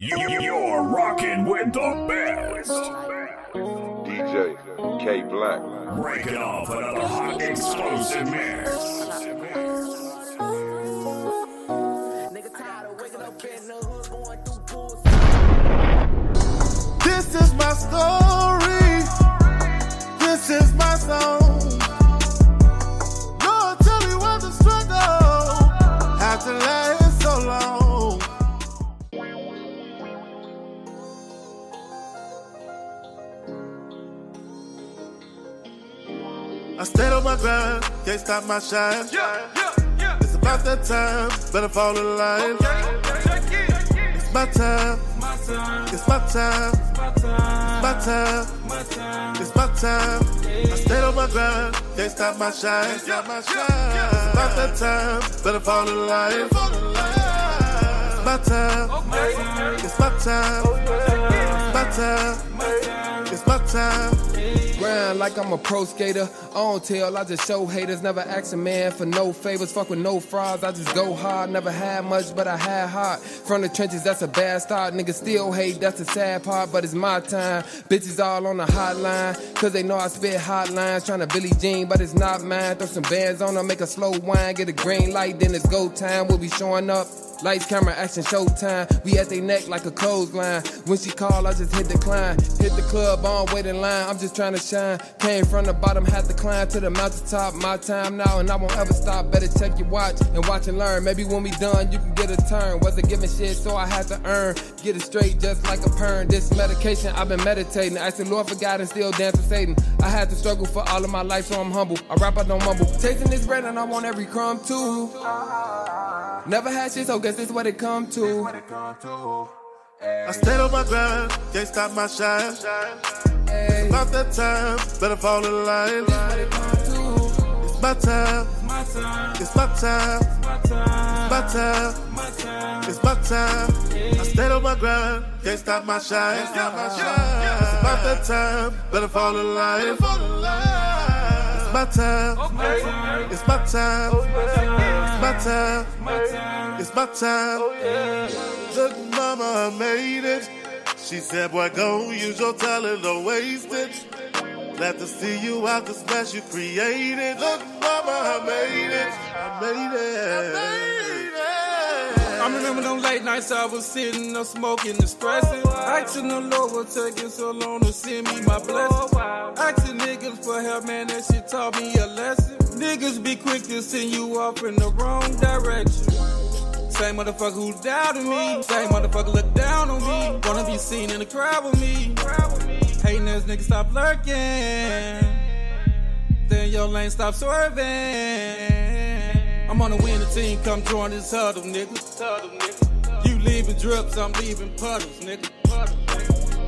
You're rocking with the best. DJ KayBlacc. Breaking off another hot explosive mix. This is my story. This is my song. I stayed on my grind, can't stop my shine. It's about that time, better fall in line. It's my time. It's my time. It's my time. It's my time. I stayed on my grind. Can't stop my shine. It's about that time. Better fall in line. It's my time. It's my time. It's my time. Oh, it's my time. Grind like I'm a pro skater. I don't tell, I just show haters. Never ask a man for no favors. Fuck with no frauds. I just go hard. Never had much, but I had heart. From the trenches, that's a bad start. Niggas still hate, that's the sad part. But it's my time. Bitches all on the hotline. Cause they know I spit hotlines. Tryna Billy Jean, but it's not mine. Throw some bands on her, make a slow wine. Get a green light, then it's go time. We'll be showing up. Lights, camera, action, showtime. We at they neck like a clothesline. When she call, I just hit decline. Hit the club, on waiting line. I'm just trying to shine. Came from the bottom, had to climb to the mountaintop. My time now, and I won't ever stop. Better check your watch and watch and learn. Maybe when we done, you can get a turn. Wasn't giving shit, so I had to earn. Get it straight, just like a perm. This medication, I've been meditating. I said, Lord for God and still dance with Satan. I had to struggle for all of my life, so I'm humble. I rap, I don't mumble. Tasting this bread, and I want every crumb too. Never had shit, so guess this what it come to. I stayed on my grind, can't stop my shine. It's about that time, better fall in line. It's my time, it's my time, it's my time, it's my time. I stayed on my grind, can't stop my shine. It's about that time, better fall in line. It's my oh, time, it's my time, it's my time, it's my time. Look, mama, I made it. She said, boy, go use your talent, don't waste it. Glad to see you out the smash you created. Look, mama, I made it. I made it. I made it. I remember them late nights I was sitting up smoking and stressing. Asking the Lord what taking so long to send me my blessings. Asking niggas for help, man, that shit taught me a lesson. Niggas be quick to send you off in the wrong direction. Same motherfucker who doubted me. Same motherfucker look down on me. Wanna be seen in the crowd with me. Hating ass niggas stop lurking. Then your lane stop swerving. I'm on a winning team, come join this huddle, nigga. You leaving drips, I'm leaving puddles, nigga.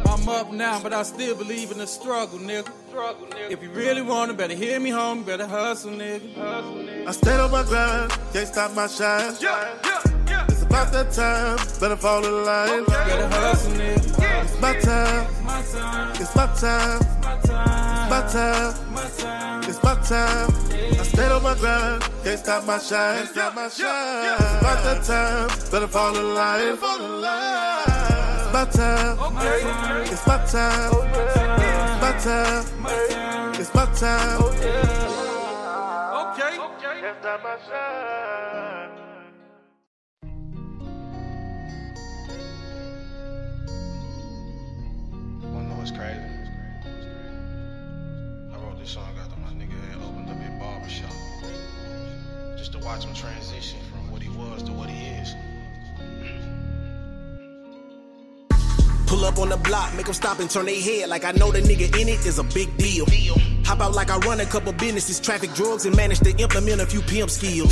I'm up now, but I still believe in the struggle, nigga. If you really want it, better hear me home, better hustle, nigga. I stayed on my grind, can't stop my shine. It's about that time, better fall in line. Better hustle, nigga. It's my time, My time, it's my time, time, my time, my time. it's my time. I stayed on my grind, can't stop my shine. It's about that time, better fall in line. It's my time, it's my time, it's my time, it's my time. Okay. Can't stop my shine. Wanna know what's crazy? I wrote this song got up a barber shop. Just to watch him transition from what he was to what he is. Pull up on the block, make them stop and turn their head like I know the nigga in it is a big deal. Hop out like I run a couple businesses, traffic drugs, and manage to implement a few pimp skills.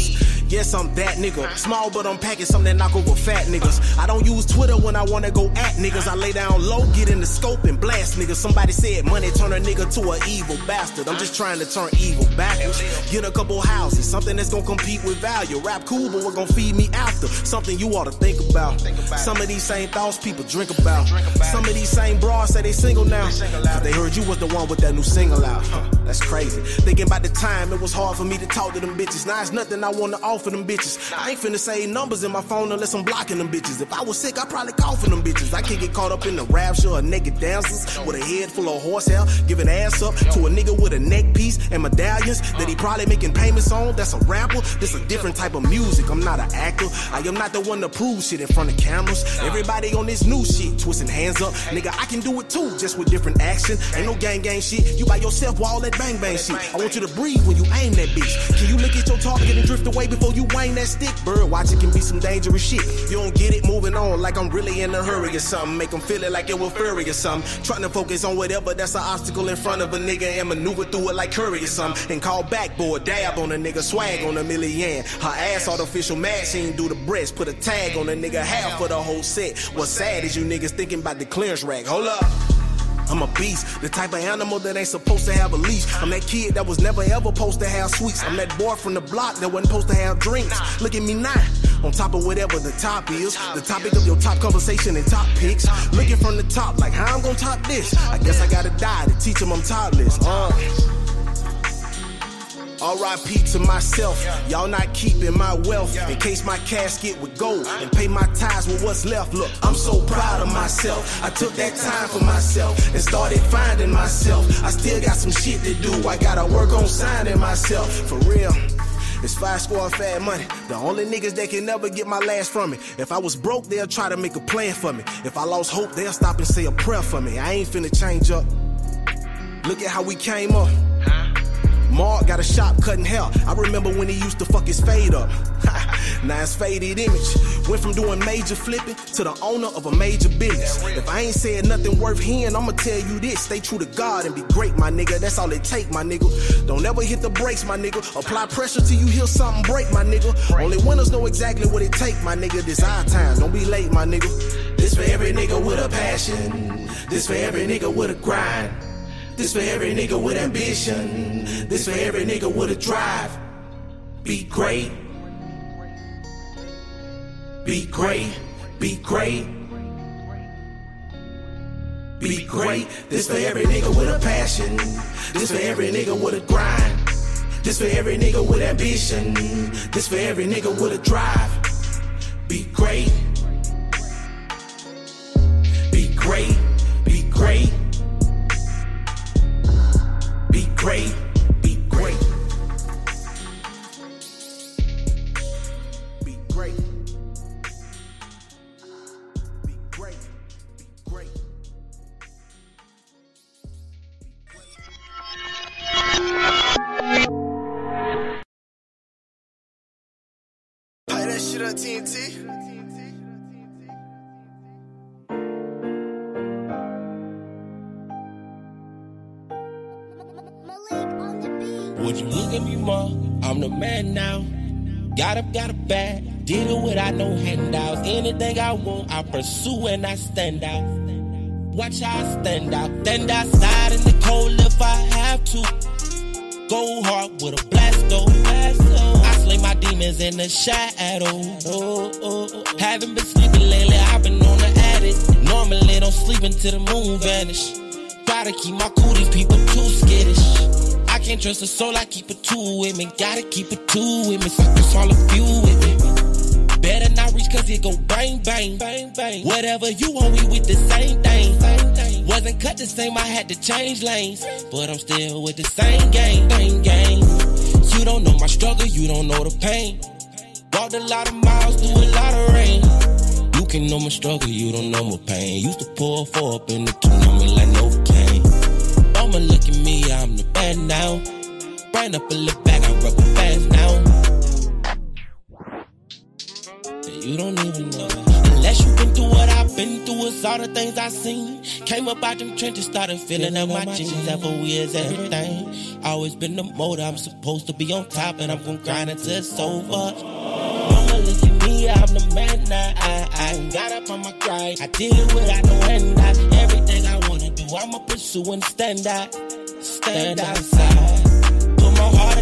Yes, I'm that nigga. Small, but I'm packing something that knock over fat niggas. I don't use Twitter when I wanna go at niggas. I lay down low, get in the scope, and blast niggas. Somebody said money turn a nigga to an evil bastard. I'm just trying to turn evil backwards. Get a couple houses, something that's gonna compete with value. Rap cool, but we're gonna feed me after. Something you ought to think about. Some of these same thoughts people drink about. Some of these same bras say they single now. Cause they heard you was the one with that new single out. Huh, that's crazy. Thinking about the time it was hard for me to talk to them bitches. Now it's nothing I wanna offer them bitches. I ain't finna say numbers in my phone unless I'm blocking them bitches. If I was sick, I'd probably call for them bitches. I can't get caught up in the rapture of naked dancers with a head full of horsehair, giving ass up to a nigga with a neck piece and medallions that he probably making payments on. That's a rapper. This a different type of music. I'm not an actor. I am not the one to prove shit in front of cameras. Everybody on this new shit, twisting hands up. Nigga, I can do it too, just with different action. Ain't no gang gang shit. You by yourself with all that bang bang shit. I want you to breathe when you aim that bitch. Can you look at your target and drift away before you wang that stick? Bird watch it can be some dangerous shit. You don't get it, moving on like I'm really in a hurry or something. Make them feel it like it was furry or something. Trying to focus on whatever that's an obstacle in front of a nigga and maneuver through it like Curry or something. And call back, boy, dab on a nigga, swag on a million. Her ass artificial mad, she ain't do the breast. Put a tag on a nigga, half for the whole set. What's sad is you niggas thinking about the clearance rack. Hold up. I'm a beast, the type of animal that ain't supposed to have a leash. I'm that kid that was never ever supposed to have sweets. I'm that boy from the block that wasn't supposed to have drinks. Look at me now, on top of whatever the top is. The topic of your top conversation and top picks. Looking from the top, like how I'm gonna top this. I guess I gotta die to teach them I'm topless. Uh. RIP to myself. Y'all not keeping my wealth in case my casket would go and pay my tithes with what's left. Look, I'm so proud of myself. I took that time for myself and started finding myself. I still got some shit to do. I gotta work on signing myself for real. It's five squad fat money. The only niggas that can never get my last from me. If I was broke, they'll try to make a plan for me. If I lost hope, they'll stop and say a prayer for me. I ain't finna change up. Look at how we came up. Mark got a shop cutting hair. I remember when he used to fuck his fade up. now it's faded image. Went from doing major flipping to the owner of a major business. If I ain't said nothing worth hearing, I'ma tell you this. Stay true to God and be great, my nigga. That's all it take, my nigga. Don't ever hit the brakes, my nigga. Apply pressure till you hear something break, my nigga. Only winners know exactly what it take, my nigga. This our time. Don't be late, my nigga. This for every nigga with a passion. This for every nigga with a grind. This for every nigga with ambition. This for every nigga with a drive. Be great. Be great. Be great. Be great. This for every nigga with a passion. This for every nigga with a grind. This for every nigga with ambition. This for every nigga with a drive. Be great. Anything I want, I pursue and I stand out. Watch how I stand out. Stand outside in the cold if I have to. Go hard with a blasto. I slay my demons in the shadow. Haven't been sleeping lately, I've been on the addict. Normally don't sleep until the moon vanish. To keep my cool, these people too skittish. I can't trust a soul, I keep it two with me. Gotta keep it two with me, fuck all a few with me. Better not reach cause it go bang, bang, bang, bang. Whatever you want, we with the same thing. Wasn't cut the same, I had to change lanes. But I'm still with the same game, same game. You don't know my struggle, you don't know the pain. Walked a lot of miles through a lot of rain. You can know my struggle, you don't know my pain. Used to pour four up in the two, like no. I'ma look at me, I'm the bad now. Burn up a little You don't even know. Unless you've been through what I've been through, it's all the things I seen. Came up out them trenches, started feeling up my jeans. Ever we is everything. Always been the motor, I'm supposed to be on top, and I'm gonna grind until it's over. Mama, look at me, I'm the man now. I, I got up on my grind. I did it without no end. I, everything I wanna do, I'ma pursue and stand out. Stand outside.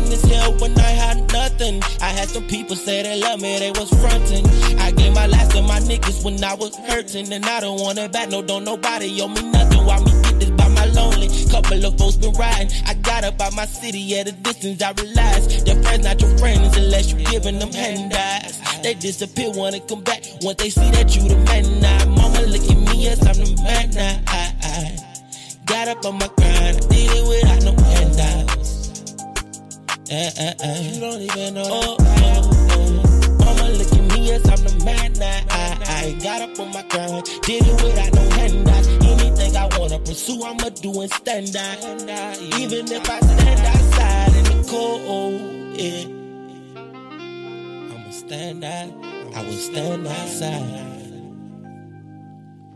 This hill when I had nothing. I had some people say they love me, they was fronting. I gave my last to my niggas when I was hurting, and I don't want it back. No, don't nobody owe me nothing. Why me get this by my lonely? Couple of folks been riding. I got up by my city at a distance. I realized their friends not your friends unless you giving them handouts. They disappear they come back. Once they see that you the man now. Mama look at me, yes I'm the man now. I, I got up on my grind. I did it without no handouts. Uh, uh, uh. You don't even know. Oh, oh, oh. Mama look at me, yes I'm the man now. I, I got up on my grind. Did it without no handouts. Anything I wanna pursue, I'ma do and stand out. Even if I stand outside in the cold, yeah. I'ma stand out. I will stand outside.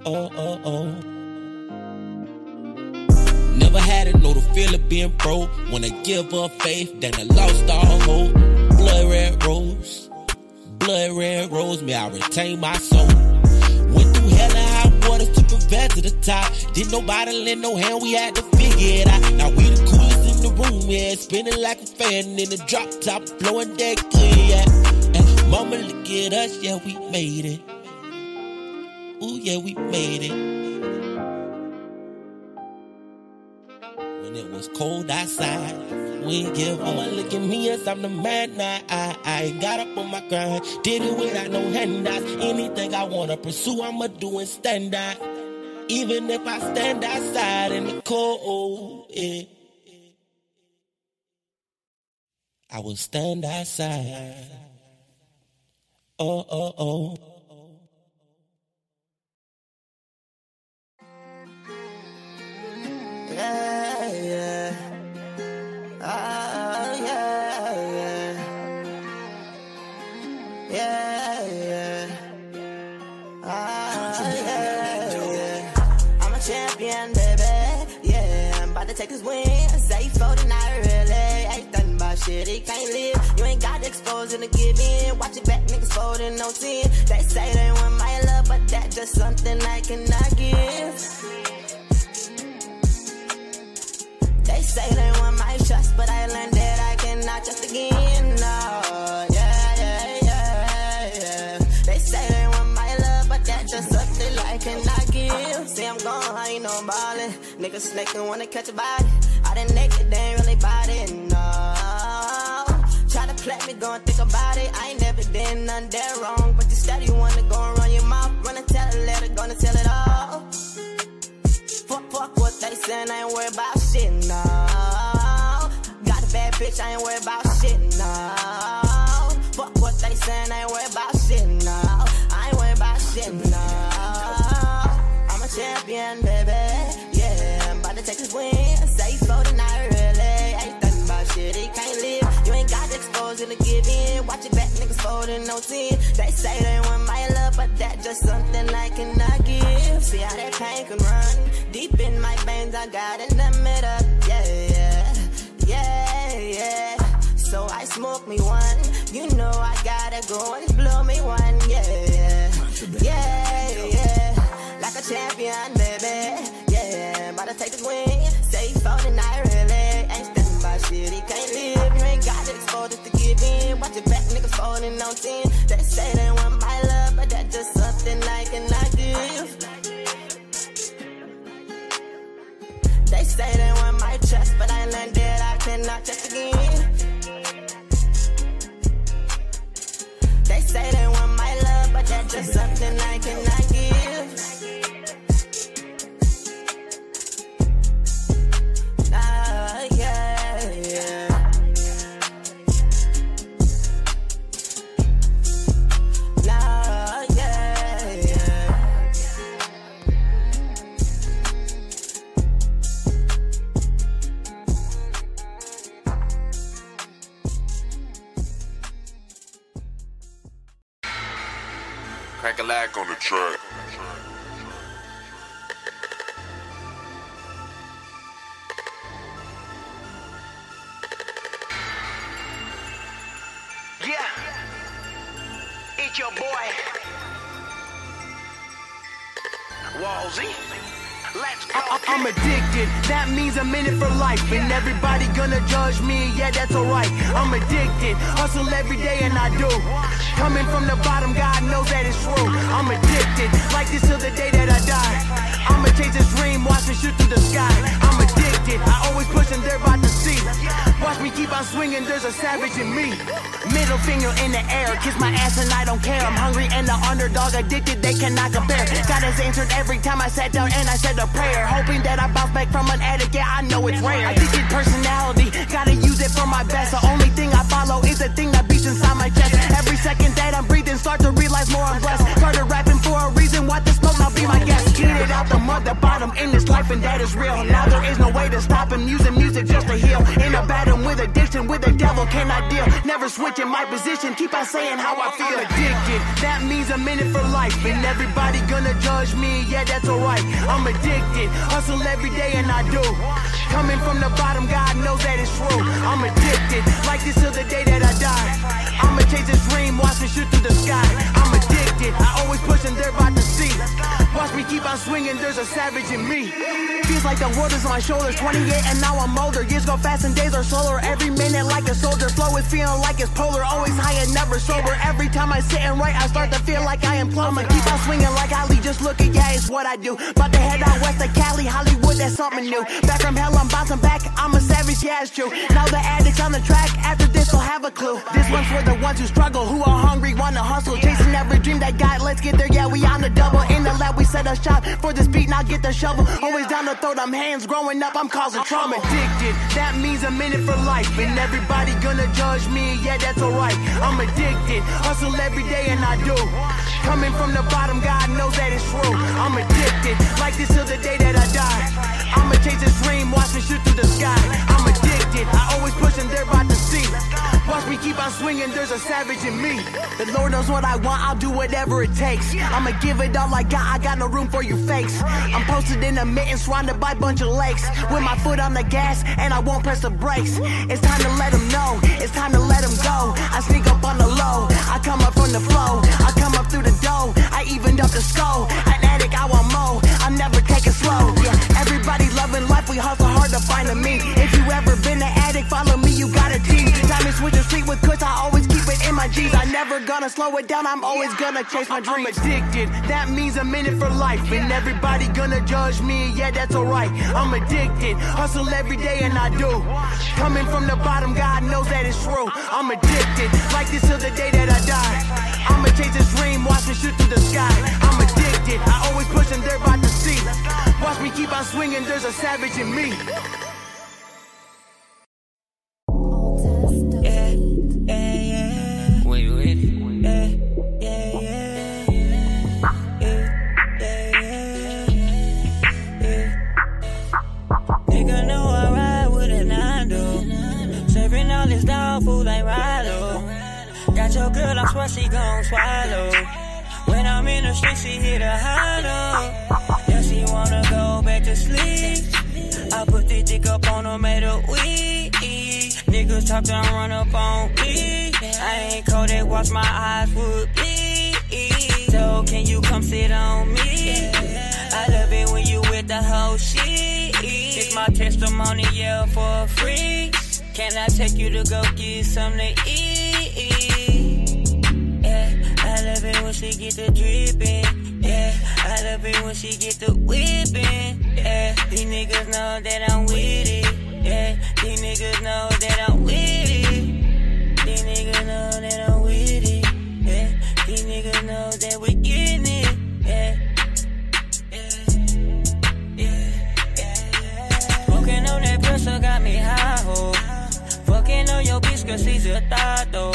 Oh, oh, oh. Never had it, know the feel of being broke. Wanna give up faith, then I lost all hope. Blood red rose, blood red rose, may I retain my soul. Went through hell and high waters to prepare to the top. Didn't nobody lend no hand, we had to figure it out. Now we the coolest in the room, yeah. Spinning like a fan in the drop top, blowing that good, yeah. And mama, look at us, yeah, we made it. Ooh, yeah, we made it. When it was cold outside. We give Mama look at me as I'm the man now. I, I got up on my grind, did it without no handouts. Anything I wanna pursue, I'ma do and stand out. Even if I stand outside in the cold, yeah. I will stand outside. Oh, oh, oh. Oh, yeah, yeah. Yeah, yeah. Oh, yeah, yeah. I'm a champion, baby. Yeah, I'm about to take this win. Say for the night, really. Ain't nothing about shit, he can't live. You ain't got exposing to give in. Watch it back, niggas folding no sin. They say they want my love, but that just something I cannot give. They say they want my trust, but I learned that I cannot trust again. No, yeah, yeah, yeah, yeah. They say they want my love, but that just something I cannot give. See, I'm gone, I ain't no ballin'. Niggas snaking wanna catch a body. I done naked, they ain't really body, no. Try to play me, go and think about it. I ain't never did nothing that wrong, but you steady wanna go and run your mouth. Run and tell let it, gonna tell all. Fuck, what they saying, I ain't worried about shit, no. Got a bad bitch, I ain't worried about shit, no. Fuck what they saying, I ain't worried about shit, no. I ain't worried about shit, no. I'm a champion, baby. Got exposing to give in. Watch it back, niggas folding no sin. They say they want my love, but that just something I cannot give. See how that pain can run deep in my veins. I gotta numb it up, yeah, yeah, yeah, yeah. So I smoke me one. You know I gotta go and blow me one, yeah, yeah, back, niggas on 10. They say they want my love, but that's just something I cannot give. They say they want my trust, but I learned that I cannot trust again. They say they want my love, but that's just something I cannot give. Sat down and I said a prayer. Hoping that I bounce back from an addict, yeah, I know it's rare. Addicted personality, gotta use it for my best. The only thing I follow is the thing that beats inside my chest. Every second that I'm breathing, start to realize more I'm blessed. Started rapping for a reason, what the smoke, now be my guest. Get it out the mud, the bottom in this life, and that is real. Now there is no way to stop him using music just to heal. In a battle addiction, with the devil, can I deal? Never switching my position, keep on saying how I feel. Addicted, that means I'm in it for life. And everybody gonna judge me, yeah, that's alright. I'm addicted, hustle every day and I do. Coming from the bottom, God knows that it's true. I'm addicted, like this till the day that I die. I'ma chase this dream, watch me shoot through the sky. I'm addicted, I always push and they're about to see. Watch me keep on swinging, there's a savage in me. Feels like the world is on my shoulders, 28 and now I'm older. Years go fast and days are slower. Every minute like a soldier, flow is feeling like it's polar. Always high and never sober. Every time I sit and write, I start to feel like I implode. I'ma keep on swinging like Ali, just look at yeah, it's what I do. About to head out west to Cali, Hollywood, that's something new. Back from hell, I'm bouncing back. I'm a savage, yeah, it's true. Now the addicts on the track, after this, will have a clue. This one's for the ones who struggle, who are hungry, wanna hustle, chasing every dream that got. Let's get there, yeah, we on the double. In the lab, we set a shot for this beat, now get the shovel. Always down to throw them hands, growing up, I'm causing trauma. Addicted, that means I'm in it for life. And everybody gonna judge me, yeah, that's alright. I'm addicted, hustle every day and I do. Coming from the bottom, God knows that it's true. I'm addicted, like this till the day that I die. I'ma chase this dream, watch me shoot through the sky. I'm addicted, I always push and they're about to see. Watch me keep on swinging, there's a savage in me. The Lord knows what I want, I'll do whatever it takes. I'ma give it all I got, I got no room for you fakes. I'm posted in a mitten, surrounded by a bunch of lakes. With my foot on the gas, and I won't press the brakes. It's time to let them know, it's time to let them go. I sneak up on the low, I come up from the flow. I come up through the dough, I evened up the skull. An I want more, I'm never taking slow. Yeah, everybody loving life, we hustle hard to find a me. If you ever been an addict, follow me, you got a to switch the street with Kush, I always keep it in my G's. I never gonna slow it down, I'm always gonna chase my dreams. I'm addicted, that means I'm in it for life. And everybody gonna judge me, yeah, that's alright. I'm addicted, hustle every day and I do. Coming from the bottom, God knows that it's true. I'm addicted, like this till the day that I die. I'ma chase this dream, watch me shoot through the sky. I'm addicted, I always push and they're about to see. Watch me keep on swinging, there's a savage in me. Put up on her, made her weak. Niggas talk, don't run up on me. I ain't cold, they watch my eyes would bleed. So can you come sit on me? I love it when you with the whole shit. It's my testimony, yeah, for free. Can I take you to go get something to eat? Yeah, I love it when she get the dripping. Yeah, I love it when she get the whipping. Yeah, these niggas know that I'm with it. Yeah, these niggas know that I'm with it. These niggas know that I'm with it. Yeah, these niggas know that we getting it. Yeah. Smoking on that pressure got me high, ho. Fucking on your bitch cause she's a thought, though.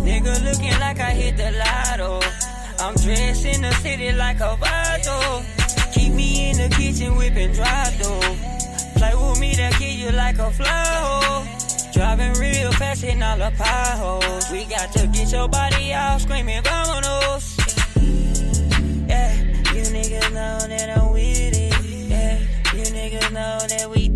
Nigga looking like I hit the lotto. I'm dressed in the city like a vato. Keep me in the kitchen whipping dry dough. Play with me that kill you like a hole. Driving real fast in all the potholes. We got to get your body out screaming, vamonos. Yeah, you niggas know that I'm with it. Yeah, you niggas know that we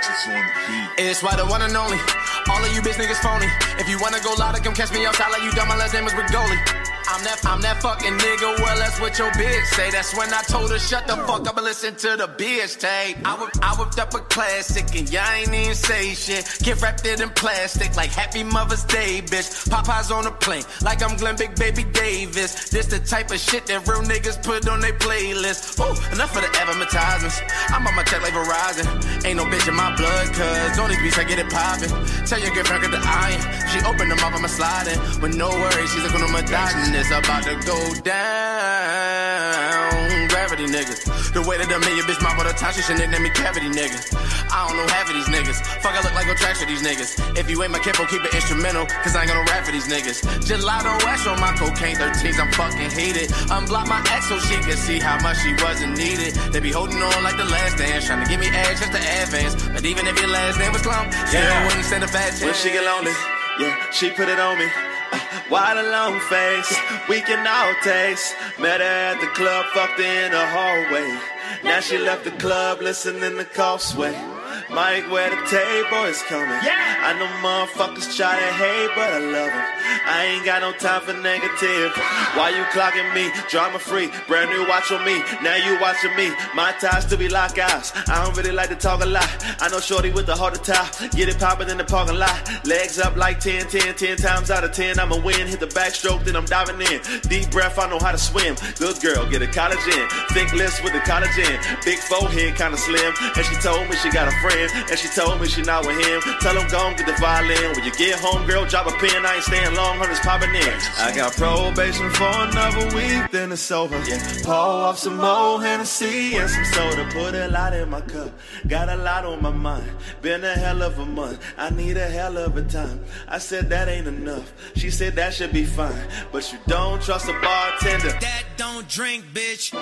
On the beat. It's why the one and only. All of you bitch niggas phony. If you wanna go louder, come catch me outside like you done. My last name is Rigoli. I'm that, I'm that fucking nigga. Well, that's what your bitch say. That's when I told her shut the fuck up and listen to the bitch tape. I whipped, I whipped up a classic and y'all ain't even say shit. Get wrapped it in plastic like Happy Mother's Day, bitch. Popeyes on a plane like I'm Glen Big Baby Davis. This the type of shit that real niggas put on their playlist. Ooh, enough of the advertisements. I'm on my check like Verizon. Ain't no bitch in my blood, cuz on these beats I get it poppin'. Tell your girlfriend get the iron. She open them up, I'ma slide in. With no worries, she's looking on my dot and it's about to go down. Gravity niggas. The way that made your bitch all the time, she should nickname me cavity niggas. I don't know half of these niggas. Fuck, I look like a trash for these niggas. If you ain't my capo, keep it instrumental, cause I ain't gonna rap for these niggas. Gelato ash on my cocaine 13s, I'm fucking heated. Unblock my ex so she can see how much she wasn't needed. They be holding on like the last dance, trying to give me edge just to advance. But even if your last name was Clump, yeah, Yeah. wouldn't stand a fat chance. When she get lonely, yeah, she put it on me. Why the long face? We can all taste. Met her at the club, fucked in the hallway. Now she left the club, listening to Causeway. Mike, where the table is coming. Yeah. I know motherfuckers try to hate, but I love them. I ain't got no time for negative. Why you clocking me? Drama free, brand new watch on me. Now you watching me. My ties to be lock eyes. I don't really like to talk a lot. I know Shorty with the heart attack. Get it poppin' in the parking lot. Legs up like 10, 10, 10 times out of 10. I'ma win. Hit the backstroke, then I'm diving in. Deep breath, I know how to swim. Good girl, get a college in. Thick lips with the college in. Big forehead, kinda slim. And she told me she got a friend. And she told me she not with him. Tell him go get the violin. When you get home, girl, drop a pin. I ain't staying long, hunters popping in. I got probation for another week, then it's over. Yeah. Pour off some more Hennessy and some soda. Put a lot in my cup. Got a lot on my mind. Been a hell of a month. I need a hell of a time. I said that ain't enough. She said that should be fine. But you don't trust a bartender. That don't drink, bitch.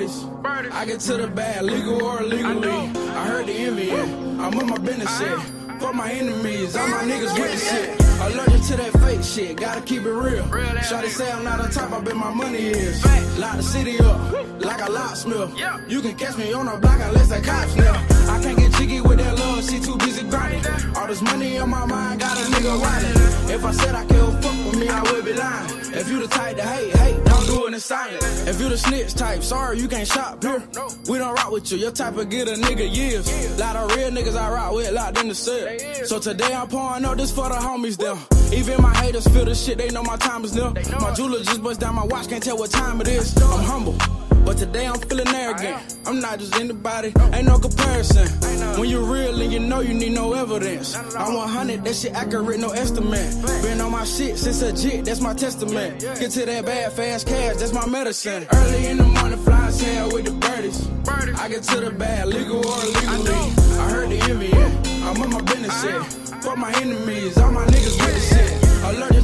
I get to the bag, legal or illegally. I heard the envy, yeah. I'm on my business shit. For my enemies, all my niggas with the shit. Allergic to that fake shit, gotta keep it real. Shawty say I'm not on top, I bet my money is. Lock the city up, like a locksmith. You can catch me on the block unless the cops now. I can't get jiggy with that love, she too busy grinding. All this money on my mind, got a nigga riding. If I said I could fuck with me, I would be lying. If you the type to hate, hate, don't do it in silence. If you the snitch type, sorry, you can't shop here. We don't rock with you, your type of get a nigga years. Lot of real niggas I rock with, locked in the cell. So today I'm pouring up this for the homies them. Even my haters feel the shit, they know my time is near. My jeweler just bust down my watch, can't tell what time it is. I'm humble. But today I'm feeling arrogant. I'm not just anybody, ain't no comparison. When you're real and you know you need no evidence. I'm 100, that shit accurate, no estimate. Been on my shit since a jit, that's my testament. Get to that bad fast cash, that's my medicine. Early in the morning, fly as hell with the birdies. I get to the bad, legal or illegally. I heard the envy, yeah. I'm on my business shit. For my enemies, all my niggas with the shit.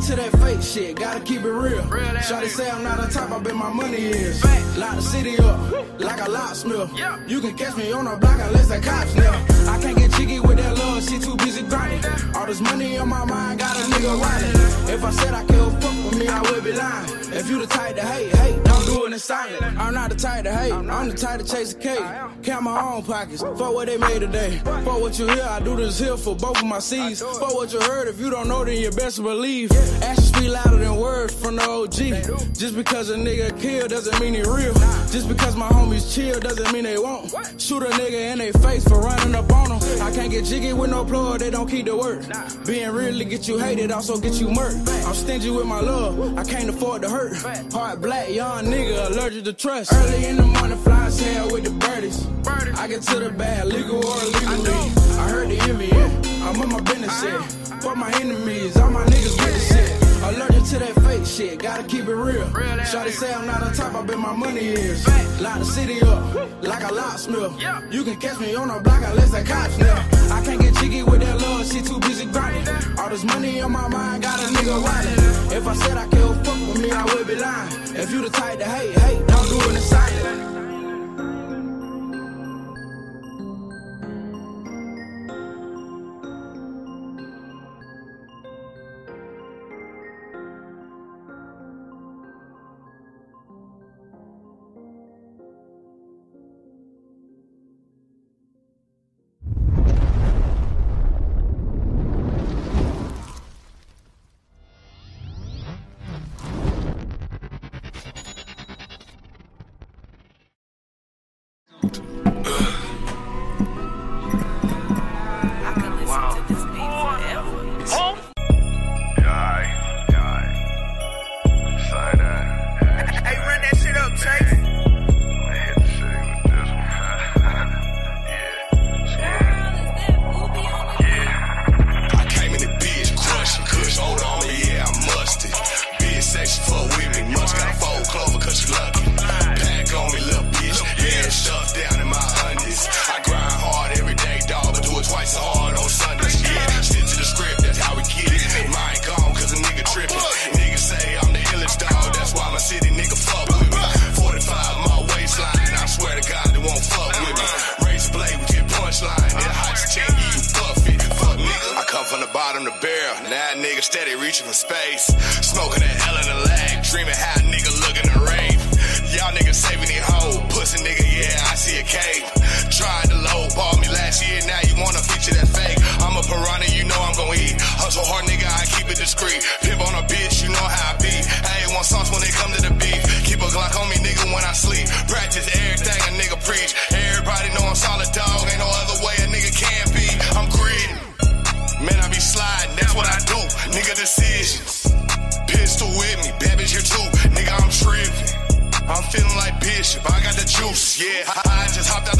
To that fake shit, gotta keep it real. Shawty say I'm not on top, I bet my money is. Lock the city up, like a locksmith. You can catch me on the block unless that cops now. I can't get jiggy with that love, she too busy grinding. All this money on my mind, got a nigga riding. If I said I could fuck with me, I would be lying. If you the type to hate, hate, don't do it in silence. I'm not the type to hate, I'm the type to chase a cake. Count my own pockets, fuck what they made today. Fuck what you hear, I do this here for both of my seeds. Fuck what you heard, if you don't know, then you best believe. Actions speak louder than words from the OG. Just because a nigga kill doesn't mean he real. Just because my homies chill doesn't mean they won't. Shoot a nigga in their face for running up on them. I can't get jiggy with no plug, they don't keep the word. Being real to get you hated, also get you murked. I'm stingy with my love, I can't afford to hurt. Heart black, young nigga, allergic to trust. Early in the morning, fly hell with the birdies. I get to the bad, legal or illegally. I heard the envy, yeah. I'm on my business shit. For my enemies, all my niggas with the shit. Allergic to that fake shit, gotta keep it real. Shawty say I'm not on top, I bet my money is. Lock the city up, like a locksmith. You can catch me on the block unless that cops now. I can't get jiggy with that love, she too busy grinding. All this money on my mind, got a nigga riding. If I said I could fuck with me, I would be lying. If you the type to hate, hate, don't do it in silence. Juice. Yeah, I just hopped out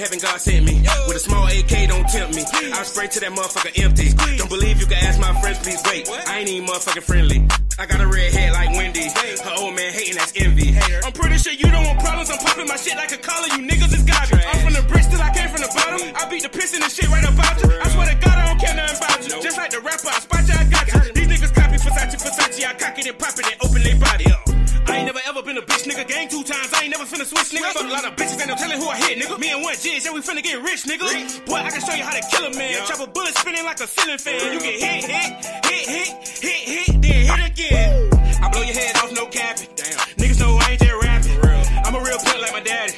heaven, God sent me. With a small AK, don't tempt me. I spray to that motherfucker empty. Don't believe you can ask my friends, please wait. I ain't even motherfucking friendly. I got a red head like Wendy. Her old man hating, that's envy. I'm pretty sure you don't want problems. I'm popping my shit like a collar. You niggas is garbage. I'm from the Bristol, I came from the bottom. I beat the piss in the shit right about you. I swear to God, I don't care nothing about you. Just like the rapper, I spot you, I got you. These niggas copy Versace, Versace. I cock it and pop it and open their body. up. I ain't never ever been a bitch, nigga. Gang two times. I ain't never finna switch, nigga. Fuck a lot of bitches, ain't no telling who I hit, nigga. Me and one jizz, yeah, we finna get rich, nigga. Boy, I can show you how to kill a man. Chop a bullet spinning like a ceiling fan. You get hit, hit, hit, hit, hit, hit, then hit again. I blow your head off, no capping. Damn. Niggas know I ain't just rapping. I'm a real pimp like my daddy.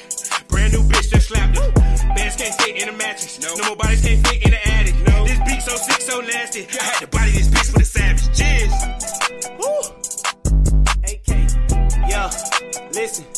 Brand new bitch just slapped it. Bands can't fit in a mattress. No. no more bodies can't fit in the attic. No. This beat so sick, so nasty. I had to body this bitch with a savage. Jizz. Woo. AK. Yeah, listen.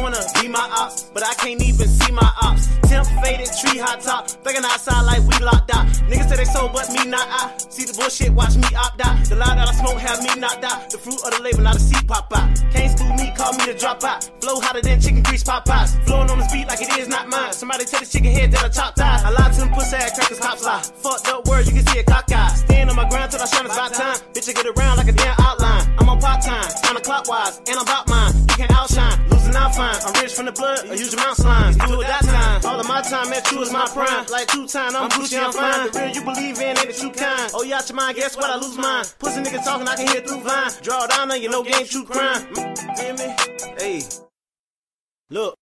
Wanna be my ops, but I can't even see my ops. Temp faded, tree hot top, thinking outside like we locked out. Niggas say they sold, but me not I. See the bullshit, watch me opt out. The lie that I smoke have me knocked out. The fruit of the label, not a seed pop out. Can't school me, call me the drop out. Flow hotter than chicken grease pop pies. Flowing on this beat like it is not mine. Somebody tell this chicken head that I chop ties. I lied to them pussy ass crackers, cops lie. Fucked up word, you can see a cock eye. Stand on my ground till I shine, it's about time. Bitch, I get around like a damn outline. I'm on part time, counterclockwise, and I'm about mine. Can't outshine, losing out fine. I'm rich from the blood, I use your mountain lines. Do it that time. All of my time at you is my prime. Like two time, I'm Gucci, I'm fine. The real you believe in ain't the true kind. Oh, you out your mind, guess what? I lose mine. Pussy nigga talking, I can hear through vine. Draw down on you, no game, true crime. Mm, Feel me? Hey. Look.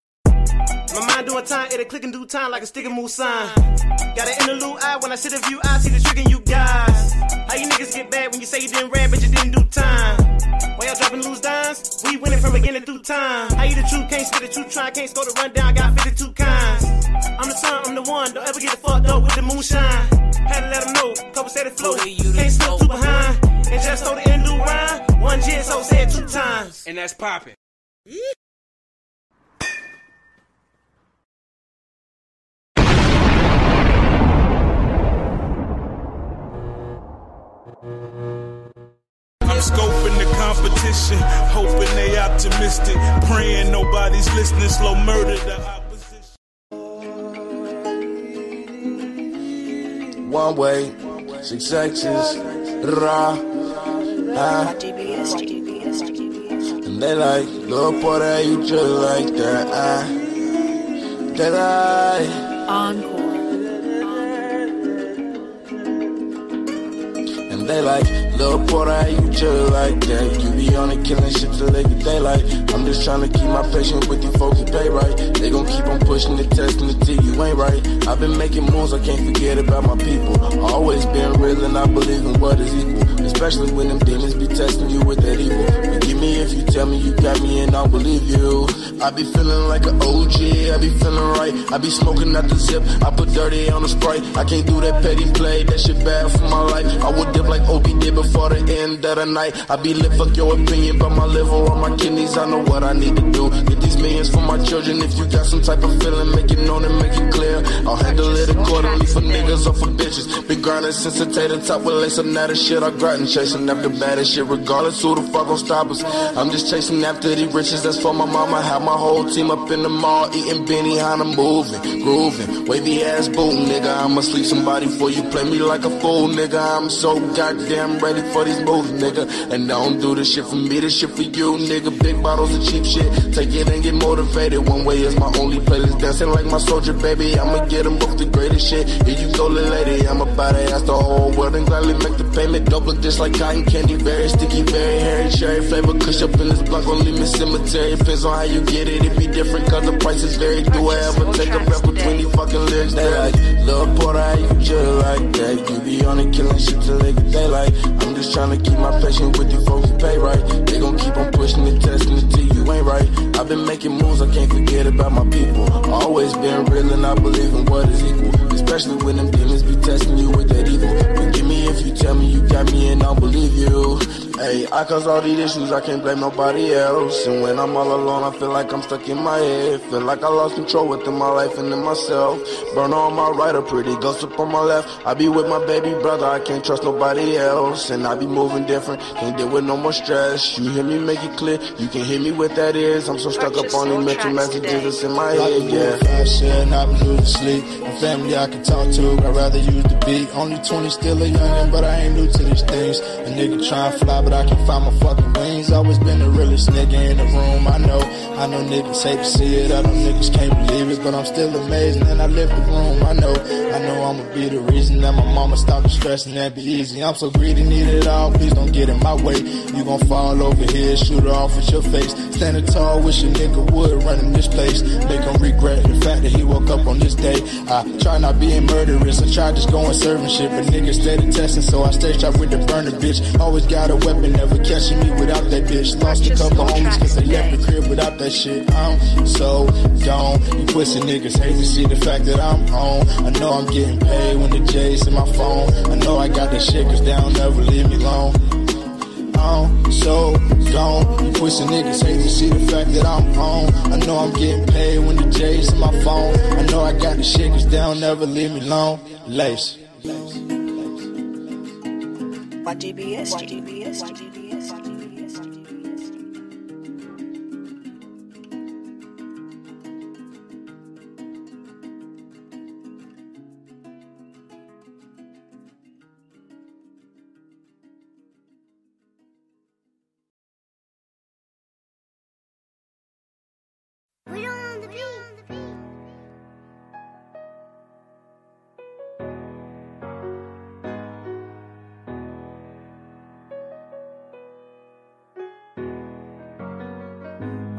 My mind doing time, it'll click in due time like a stick and move sign. Got an interlude eye when I sit a view, I see the trick in you guys. How you niggas get bad when you say you didn't rap, but you didn't do time? Why y'all dropping loose dimes? We winning from beginning through time. How you the truth, can't spit the truth, try, can't score the rundown, got 52 kinds. I'm the son, I'm the one, don't ever get fucked up with the moonshine. Had to let them know, couple said it flow, can't slip too behind. And just throw the interlude rhyme, one jizz, so said two times. And that's popping. I'm scoping the competition, hoping they optimistic, praying nobody's listening, slow murder the opposition. One way, six sections, ra, ah. And they like, look for that, you just like that, ah. They like, Encore. They like, Lil' Porter, you chill like that. You be on it killing shit till they get daylight. I'm just trying to keep my patience with you folks who pay right. They gon' keep on pushing testing it till you ain't right. I've been making moves, I can't forget about my people. Always been real and I believe in what is equal. Especially when them demons be testing you with that evil. Forgive me if you tell me you got me and I'll believe you. I be feeling like an OG, I be feeling right. I be smoking out the zip, I put dirty on the sprite. I can't do that petty play, that shit bad for my life. I would dip like Obi did before the end of the night. I be lit, fuck your opinion, but my liver or my kidneys, I know what I need to do. Get these millions for my children. If you got some type of feeling, make it known and make it clear. I'll handle it accordingly for niggas or for bitches. Been grinding since the tater top with lace up now shit I grinding, chasing after baddest shit, regardless who the fuck gon' stop us. I'm just chasing after the riches, that's for my mama. Have my whole team up in the mall, eating Benihana, moving, grooving, wavy ass boot, nigga. I'ma sleep somebody for you, play me like a fool, nigga. I'm so goddamn ready for these moves, nigga. And I don't do this shit for me, this shit for you, nigga. Big bottles of cheap shit, take it and get motivated. One way is my only playlist, dancing like my soldier, baby. I'ma get them both the greatest shit. Here you go, little lady, I'ma buy the ass the whole world and gladly make the payment. Dope look just like cotton candy, very sticky, very hairy, cherry flavor. Kush up in this block, gon' leave me cemetery. Depends on how you get it, it be different, cause the price is very. Do I ever take a breath between these fucking lyrics? They like, Lil' Porter, how you chill like that? You be on it, killing shit till they daylight. I'm just trying to keep my patience with you folks pay right. They gon' keep on pushing it, testing it till you ain't right. I've been making moves, I can't forget about my people. Always been real and I believe in what is equal. Especially when them demons be testing you with that evil. Forgive me if you tell me you got me and I'll believe you. Hey, I cause all these issues, I can't blame nobody else. And when I'm all alone, I feel like I'm stuck in my head. Feel like I lost control within my life and in myself. Burn on my right, a pretty ghost up on my left. I be with my baby brother, I can't trust nobody else. And I be moving different, can't deal with no more stress. You hear me make it clear, you can hear me with that is. I'm so stuck up on these mental messages that's in my head, yeah. I said, and I've losing sleep. My family I can talk to, I'd rather use the beat. Only 20, still a youngin', but I ain't new to these things. A nigga try and fly, but I can find my fucking wings. Always been the realest nigga in the room, I know. I know niggas hate to see it, I know niggas can't believe it, but I'm still amazed, and I live the room, I know. I know I'ma be the reason that my mama stopped stressing and be easy. I'm so greedy, need it all, please don't get in my way. You gon' fall over here, shoot it off with your face. Standing tall, wish a nigga would run in this place. Make him regret the fact that he woke up on this day. I try not being murderous, I try just going serving shit, but niggas steady testing, so I stay sharp with the burner bitch. Always got a weapon, never catching me without that bitch. Lost a couple homies cause they left the crib without that shit. I'm so gone. You pussy niggas hate to see the fact that I'm on. I know I'm getting paid when the J's in my phone. I know I got that shit cause they don't never leave me alone. I'm so gone. Pussy niggas hate to see the fact that I'm on. I know I'm getting paid when the J's in my phone. I know I got the shit don't never leave me alone. Lace. YGBS, GBS, GBS,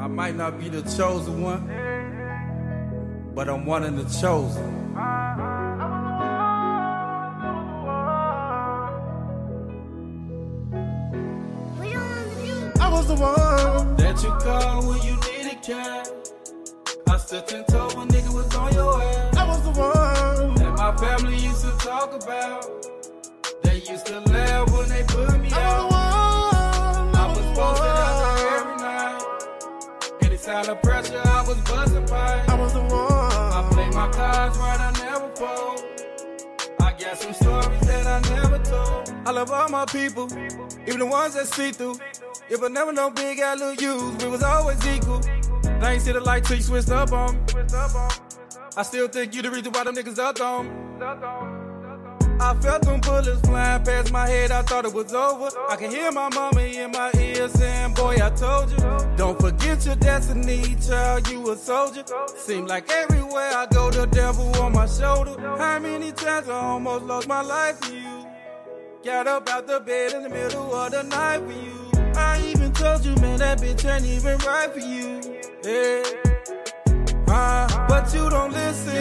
I might not be the chosen one, but I'm one of the chosen. I was the one that you call when you needed cash. I when nigga was on your ass. I was the one that my family used to talk about. They used to laugh when they put me out. I was posted out there every night. Any sign of pressure, I was busting pipes. I was the one. I played my cards right, I never fold. I got some stories that I never told. I love all my people, even the ones that see through. If I never know big, I little use, we was always equal. I ain't see the light till you switched up on me. I still think you the reason why them niggas up on me. I felt them bullets flying past my head, I thought it was over. I can hear my mama in my ear saying, Boy, I told you. Don't forget your destiny, child, you a soldier. Seem like everywhere I go, the devil on my shoulder. How many times I almost lost my life for you? Got up out the bed in the middle of the night for you. I even told you, man, that bitch ain't even right for you. Yeah. Uh, but you don't listen.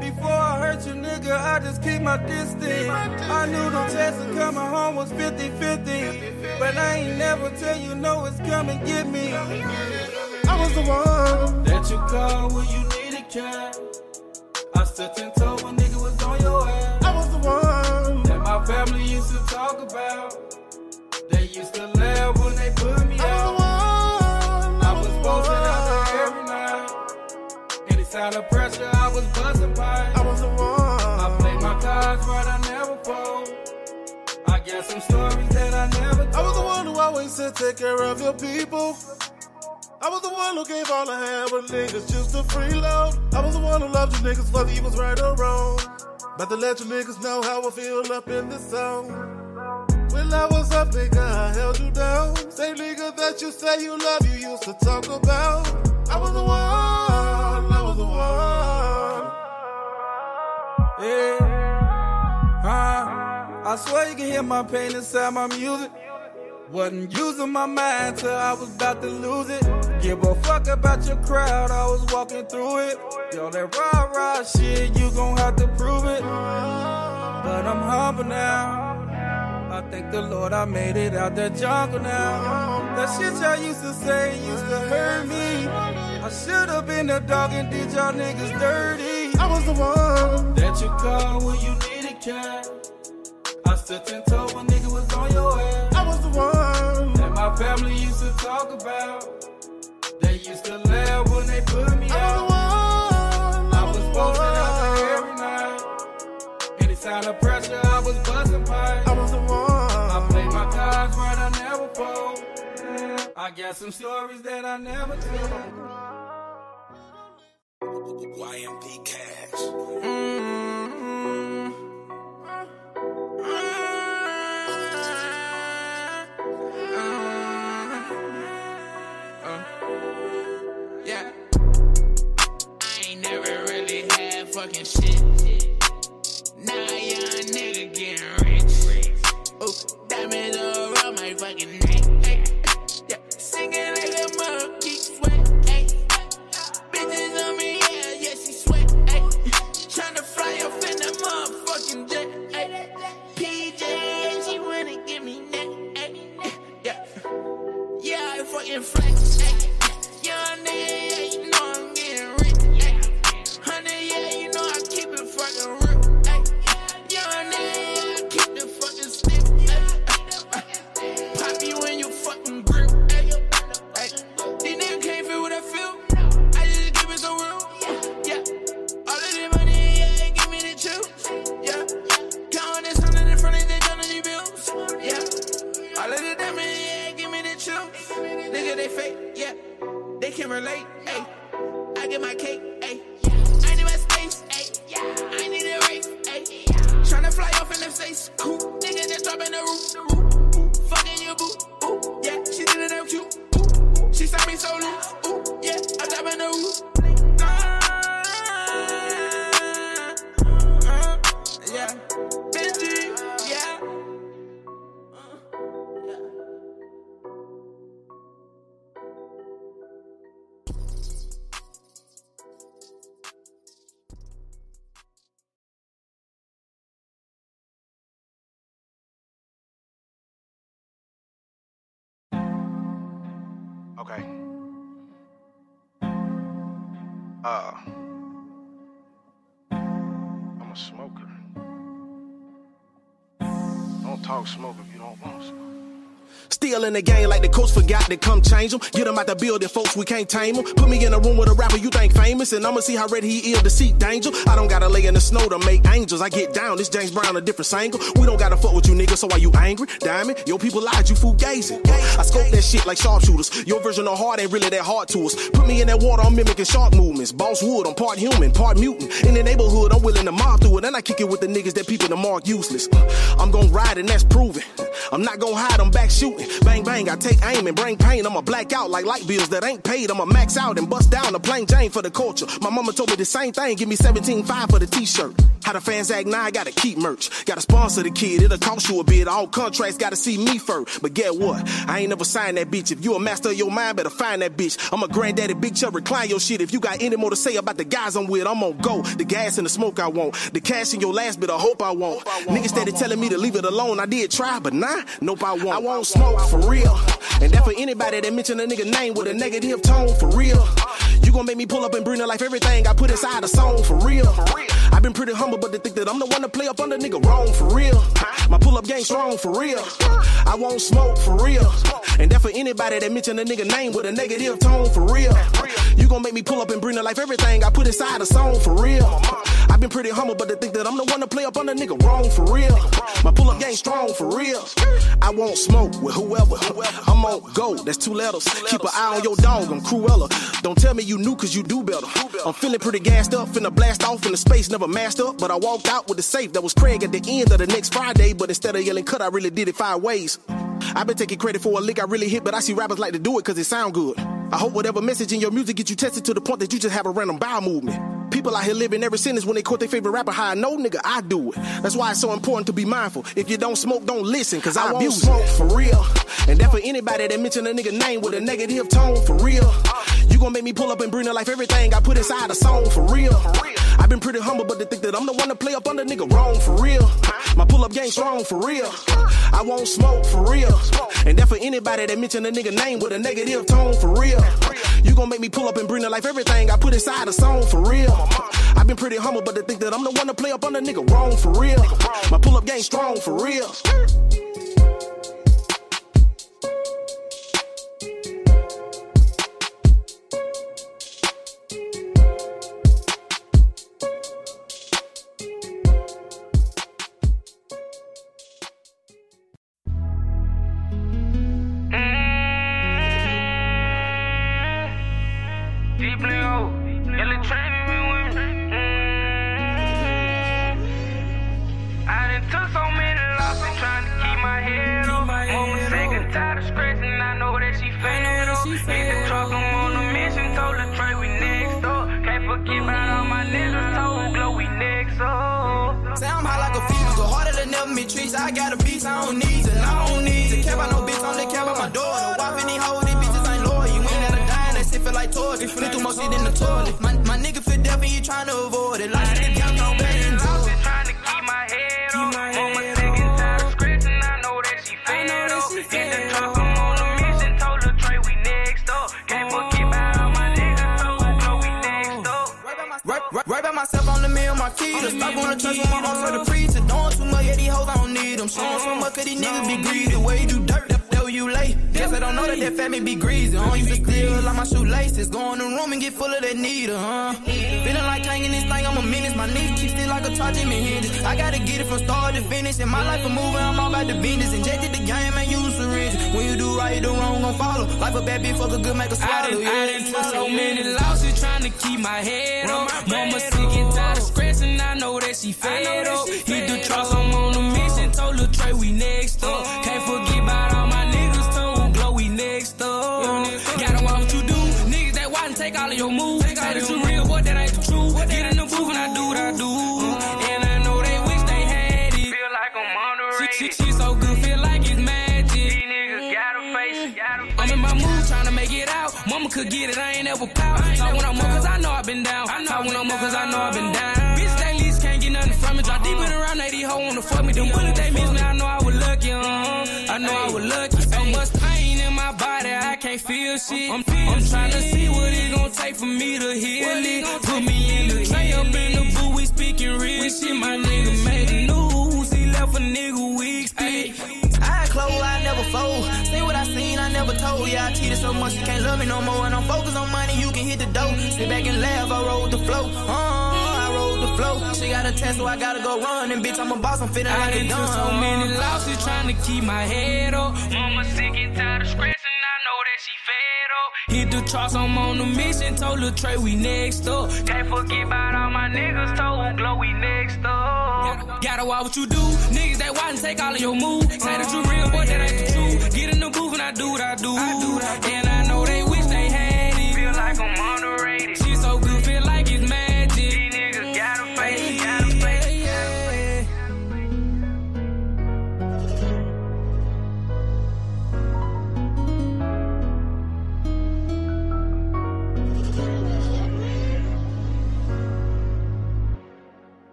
Before I hurt you, nigga, I just keep my distance. I knew the chance of coming home was 50 50. But I ain't never tell you no, it's come and get me. I was the one that you call when you needed cash. I stood ten toe when nigga was on your ass. I was the one that my family used to talk about. They used to laugh when they put me out. I was out there every night. Any sign of pressure, I was busting pipes. I was the one. I play my cards right, I never fold. I got some stories that I never told. I was the one who always said take care of your people. I was the one who gave all I had with niggas just to freeload. I was the one who loved you niggas whether you was right or wrong. About to let you niggas know how I feel up in this zone. When I was up, nigga, I held you down. Same nigga that you say you love, you used to talk about. I was the one, I was the one. Yeah. Uh, I swear you can hear my pain inside my music. Wasn't using my mind till I was about to lose it. Give a fuck about your crowd, I was walking through it. Yo, that rah rah shit, you gon' have to prove it. But I'm humble now. I thank the Lord I made it out the jungle now. That shit y'all used to say used to hurt me. I should have been a dog and did y'all niggas dirty. I was the one that you called when you needed care. I stood and told when nigga was on your ass. I was the one that my family used to talk about. They used to laugh when they put me I out. Was the one, I was posting out every night. Any sign of pressure, I was busting. I got some stories that I never told. YMP Cash. Mm-hmm. Yeah. I ain't never really had fucking shit. To come change them. Get them out the building, folks, we can't tame them. Put me in a room with a rapper you think famous, and I'ma see how ready he is to seek danger. I don't gotta lay in the snow to make angels. I get down, this James Brown a different angle. We don't gotta fuck with you niggas, so why you angry? Diamond, your people lied, you fool gazing. I scope that shit like sharpshooters. Your version of hard ain't really that hard to us. Put me in that water, I'm mimicking shark movements. Boss wood, I'm part human, part mutant. In the neighborhood, I'm willing to mob through it, and I kick it with the niggas that people to mark useless. I'm gon' ride and that's proven. I'm not gon' hide, I'm back shooting. Bang bang, I take aim and bring pain. I'ma black out like light bills that ain't paid. I'ma max out and bust down a plain Jane for the culture. My mama told me the same thing. Give me 17.5 for the t-shirt. How the fans act now, I gotta keep merch. Gotta sponsor the kid, it'll cost you a bit. All contracts gotta see me first. But get what? I ain't never signed that bitch. If you a master of your mind, better find that bitch. I'm a granddaddy, big chuck, recline your shit. If you got any more to say about the guys I'm with, I'm on go. The gas and the smoke I want. The cash in your last bit of hope I want. Niggas steady telling me to leave it alone. I did try, but nah, nope, I won't. I won't smoke for real. And that for anybody that mention a nigga name with a negative tone for real. You gon' make me pull up and bring to life everything I put inside a song for real. I've been pretty humble, but to think that I'm the one to play up under nigga wrong for real. My pull up game strong for real. I won't smoke for real. And that for anybody that mention a nigga name with a negative tone for real. You gon' make me pull up and bring to life everything I put inside a song for real. Been pretty humble, but to think that I'm the one to play up under nigga wrong for real. My pull up game strong for real. I won't smoke with whoever. I'm on go, that's two letters. Keep an eye on your dog, I'm Cruella. Don't tell me you knew cause you do better. I'm feeling pretty gassed up, finna blast off in the space, never masked up. But I walked out with the safe that was Craig at the end of the next Friday. But instead of yelling cut, I really did it five ways. I've been taking credit for a lick I really hit, but I see rappers like to do it cause it sound good. I hope whatever message in your music get you tested to the point that you just have a random bowel movement. People out here living every sentence when they quote their favorite rapper. How I know, nigga, I do it. That's why it's so important to be mindful. If you don't smoke, don't listen, cause I, I won't abuse smoke it. for real. And that for anybody that mention a nigga name with a negative tone for real. You gon' make me pull up and bring to life everything I put inside a song for real. I've been pretty humble, but to think that I'm the one to play up under nigga wrong for real. My pull up game strong for real. I won't smoke for real. And that for anybody that mention a nigga name with a negative tone for real. You gon' make me pull up and bring to life everything I put inside a song for real. I've been pretty humble, but to think that I'm the one to play up under nigga wrong for real. My pull up game strong for real. Could get it, I ain't ever pout. Talk when I'm more cause I know I've been down. Talk when I'm more cause I know I've been down. Bitch, they least can't get nothing from me. Drop deep in around 80 hoe wanna fuck me. Them bullets they miss me, I know I was lucky, uh. I know I was lucky. So much pain in my body, I can't feel shit. I'm, I'm trying to see what it gon' take for me to heal it. Put me in the tray up in the booth, we speaking real shit. My nigga made the news, he left a nigga weak stick. I close, I never fold. See what I seen, I never told. Yeah, I cheated so much, you can't love me no more. And I'm focused on money, you can hit the dough. Sit back and laugh, I roll the flow. Uh, I roll the flow. She got a test, so I gotta go run. And bitch, I'm a boss, I'm feeling I like a done so many losses trying to keep my head up. Mama sick and tired of scratching, Hit the trucks, I'm on a mission, told Lil Trey we next up. Can't forget about all my niggas, told Glow we next up. Gotta watch what you do, niggas that watch and take all of your moves. Say that you real, boy, that ain't the truth. Get in the booth and I do what I do. And I know they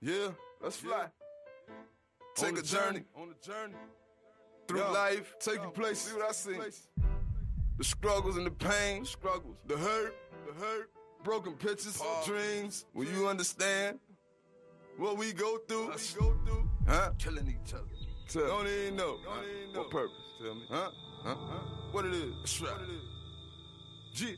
Yeah, let's fly. Take a journey. On the journey. Through life, taking places. See what I see. The struggles and the pain. The struggles. The hurt. The hurt. Broken pictures. Dreams. Will you understand what we go through? What we go through. Huh? Killing each other. Tell Don't even know. Don't even know. What purpose? Tell me. Huh? Huh? huh? What it is? That's right. What it is? G.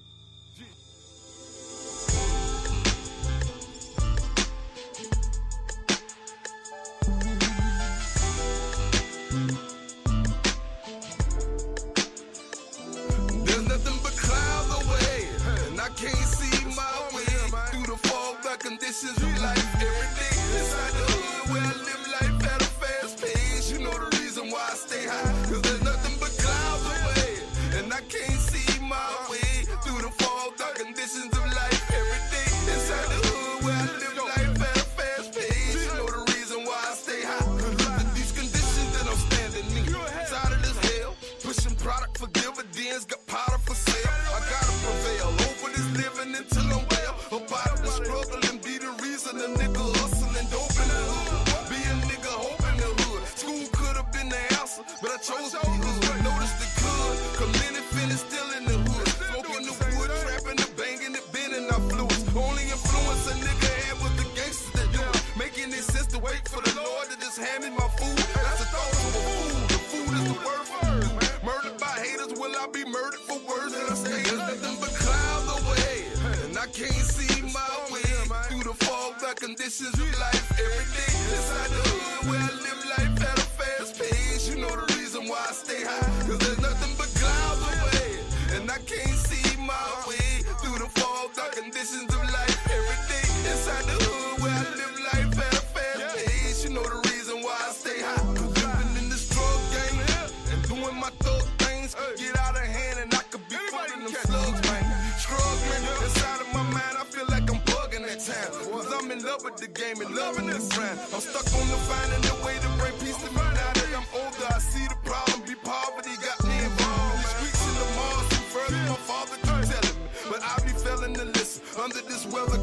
with the game and loving this brand. I'm stuck on the finding a way to bring peace to me now that I'm older. I see the problem, be poverty got me involved. The streets in the malls, too further, my father keep telling me. But I be failing to listen under this weather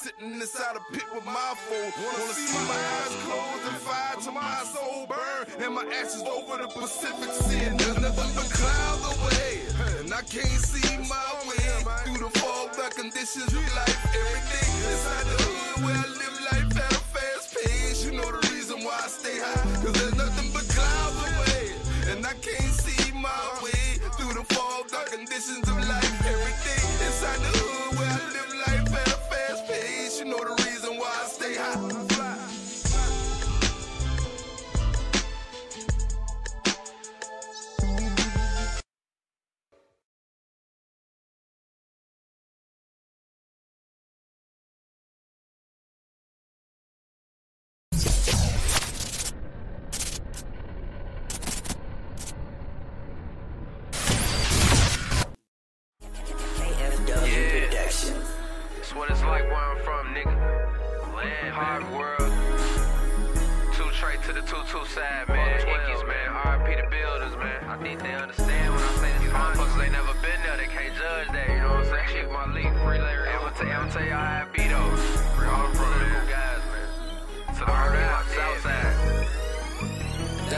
sitting inside a pit with my foe. Wanna see my eyes closed and fire to my soul burn. And my ashes over the Pacific Sea. There's nothing but clouds overhead. And I can't see my way through the fog, the conditions of life. Every day inside the hood where I live life at a fast pace. You know the reason why I stay high. Cause there's nothing but clouds overhead. And I can't see my way through the fog, the conditions of life. Every day inside the hood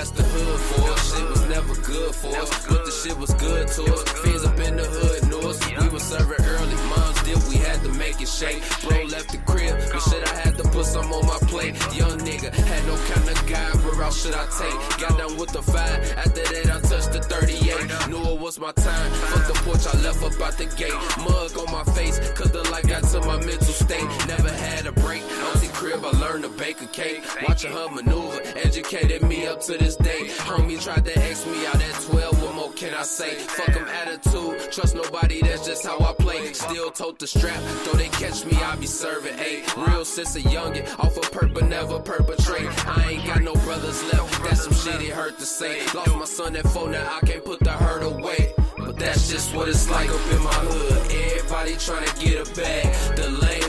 That's the hood for us. Shit was never good for us, but the shit was good to us. Fiends up in the hood knew us. We was serving early. Moms did, we had to make it shake. Bro left the crib, but shit, I had to put some on my plate. Young nigga had no kind of guide. Where else should I take? Got done with the five. After that, I touched the 38. Knew it was my time. Fuck the porch, I left up out the gate. Mug on my face, cause the light got to my mental state. Never had a break. Auntie crib, I learned to bake a cake. Watching her maneuver, educated me up to this day. Homie tried to X me out at 12. What more can I say? Fuck 'em attitude. Trust nobody, that's just how I play. Still tote the strap. Though they catch me, I be serving eight. Real since a youngin'. Off of perp, but never perpetrate. I ain't got no brothers left. That's some shit it hurt to say. Lost my son at four, now I can't put the hurt away. But that's just what it's like up in my hood. Everybody tryna get a bag. The keep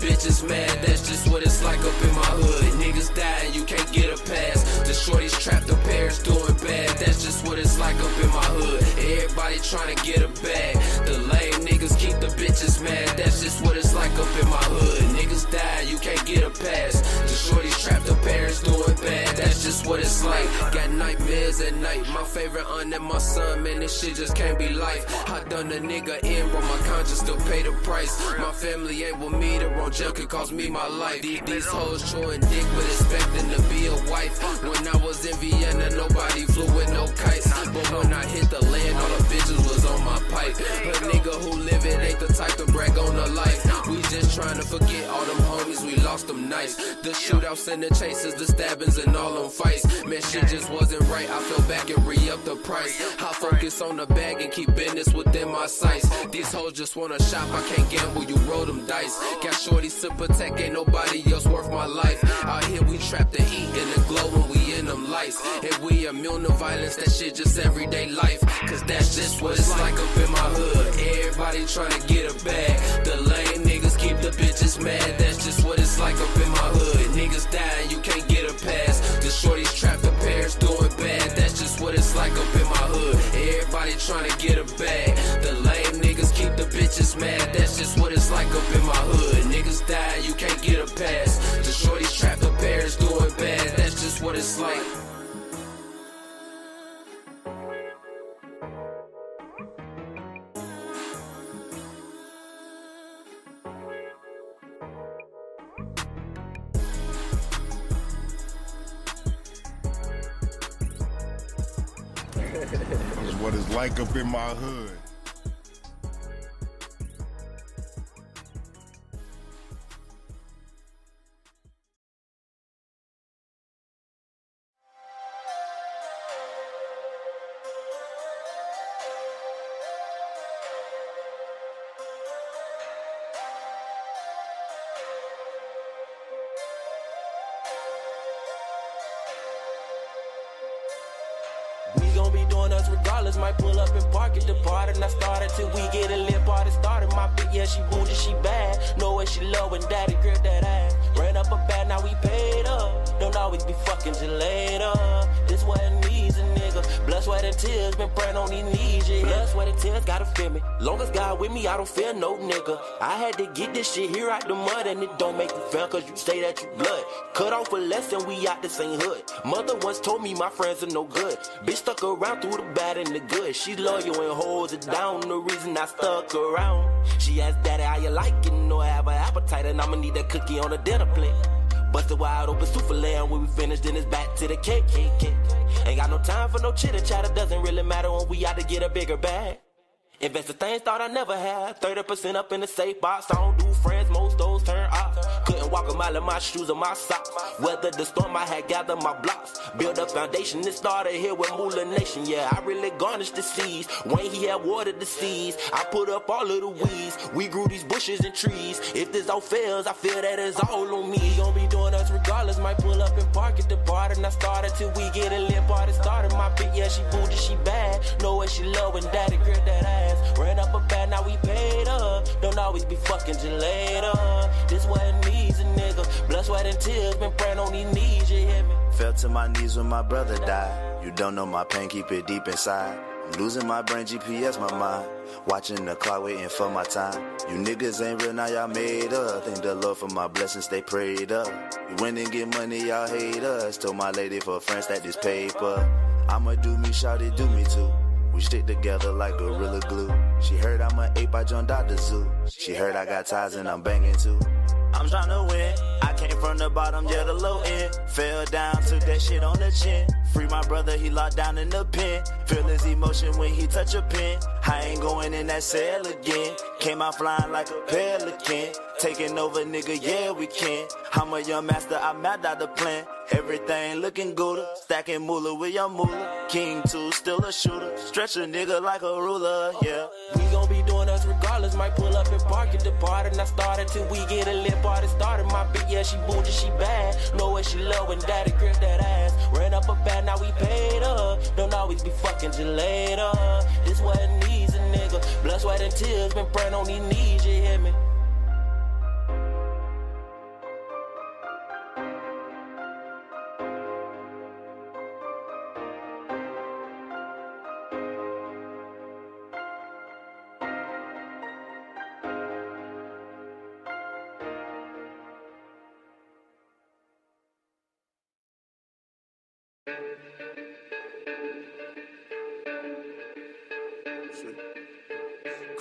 bitches mad. That's just what it's like up in my hood. Niggas dying, you can't get a pass. The shorties trapped, the parents doing bad. That's just what it's like up in my hood. Everybody tryna get a bag. The lame niggas keep the bitches mad. That's just what it's like up in my hood. Niggas die, you can't get a pass. The shorties trapped, the parents doing bad. That's just what it's like. Got nightmares at night. My favorite aunt and my son, man, this shit just can't be life. I done a nigga in, but my conscience still pay the price. My family ain't with me, the wrong junk could cost me my life. These, hoes chewing dick, but expecting to be a wife. When I was in Vienna, nobody flew with no kites. But when I hit the land, all the bitches was on my pipe. A nigga who it ain't the type to brag on the life. Just trying to forget all them homies, we lost them nights. The shootouts and the chases, the stabbings and all them fights. Man, shit just wasn't right. I fell back and re up the price. I focus on the bag and keep business within my sights. These hoes just wanna shop, I can't gamble, you roll them dice. Got shorties to protect, ain't nobody else worth my life. Out here we trap the heat in the glow when we in them lights. And we immune to violence, that shit just everyday life. Cause that's just what it's like up in my hood. Everybody tryna get a bag. The keep the bitches mad. That's just what it's like up in my hood. Niggas dying, you can't get a pass. The shorties trapped, the parents doing bad. That's just what it's like up in my hood. Everybody tryna get a bag. The lame niggas keep the bitches mad. That's just what it's like up in my hood. Niggas die, you can't get a pass. The shorties trapped, the parents It's bad. That's just what it's like up in my hood. Love when daddy grip that ass. Ran up a bad, now we paid up. Don't always be fucking till later. Blood, sweat, and tears. Been praying on these knees, yeah. Blood, sweat, and tears, gotta feel me. Long as God with me, I don't fear no nigga. I had to get this shit here out the mud, and it don't make you fail, cause you say that you blood. Cut off a lesson, we out the same hood. Mother once told me my friends are no good. Bitch stuck around through the bad and the good. She loyal and holds it down. The reason I stuck around. She asked daddy how you like it, no I have an appetite, and I'ma need that cookie on the dinner plate. Busted wide open souffle, and when we finish, then it's back to the cake. Ain't got no time for no chitter chatter, doesn't really matter when we out to get a bigger bag. Invest the things thought I never had. 30% up in the safe box. I don't do friends, most those turn off. Couldn't walk a mile in my shoes or my socks. Weather the storm, I had gathered my blocks. Build a foundation, it started here with Moolah Nation. Yeah, I really garnished the seeds. When he had watered the seeds. I put up all of the weeds. We grew these bushes and trees. If this all fails, I feel that it's all on me. Gonna be doing us regardless. Might pull up and park at the party. And I started till we get a lit party started. My bitch, yeah, she bougie, she bad. Know what she love when daddy grip that ass. Ran up a bad, now we paid up. Don't always be fucking till later. This needs a nigga. Blood, sweat, and tears. Been praying on these knees, you hear me? Fell to my knees when my brother died. You don't know my pain, keep it deep inside. I'm losing my brain, GPS my mind. Watching the clock, waiting for my time. You niggas ain't real, now y'all made up. Thank the Lord for my blessings, they prayed up. You went and get money, y'all hate us. Told my lady for friends that this paper. I'ma do me, shout it, do me too. We stick together like gorilla glue. She heard I'm an ape, I out the zoo. She heard I got ties and I'm banging too. I'm tryna win. I came from the bottom, yeah, the low end. Fell down, took that shit on the chin. Free my brother, he locked down in the pen. Feel his emotion when he touch a pen. I ain't going in that cell again. Came out flying like a pelican. Taking over, nigga, yeah, we can. I'm a young master, I mapped out the plan. Everything looking good. Stacking moolah with your moolah. King 2, still a shooter. Stretch a nigga like a ruler, yeah. We gon' be doing us regardless. Might pull up and park at the party. And I started till we get a lit party started. My bitch, yeah, she bougie, she bad. Know what she love when daddy grip that ass. Ran up a bad, now we paid up. Don't always be fucking till later. This what needs a nigga. Blood, sweat, and tears. Been praying on these knees, you hear me?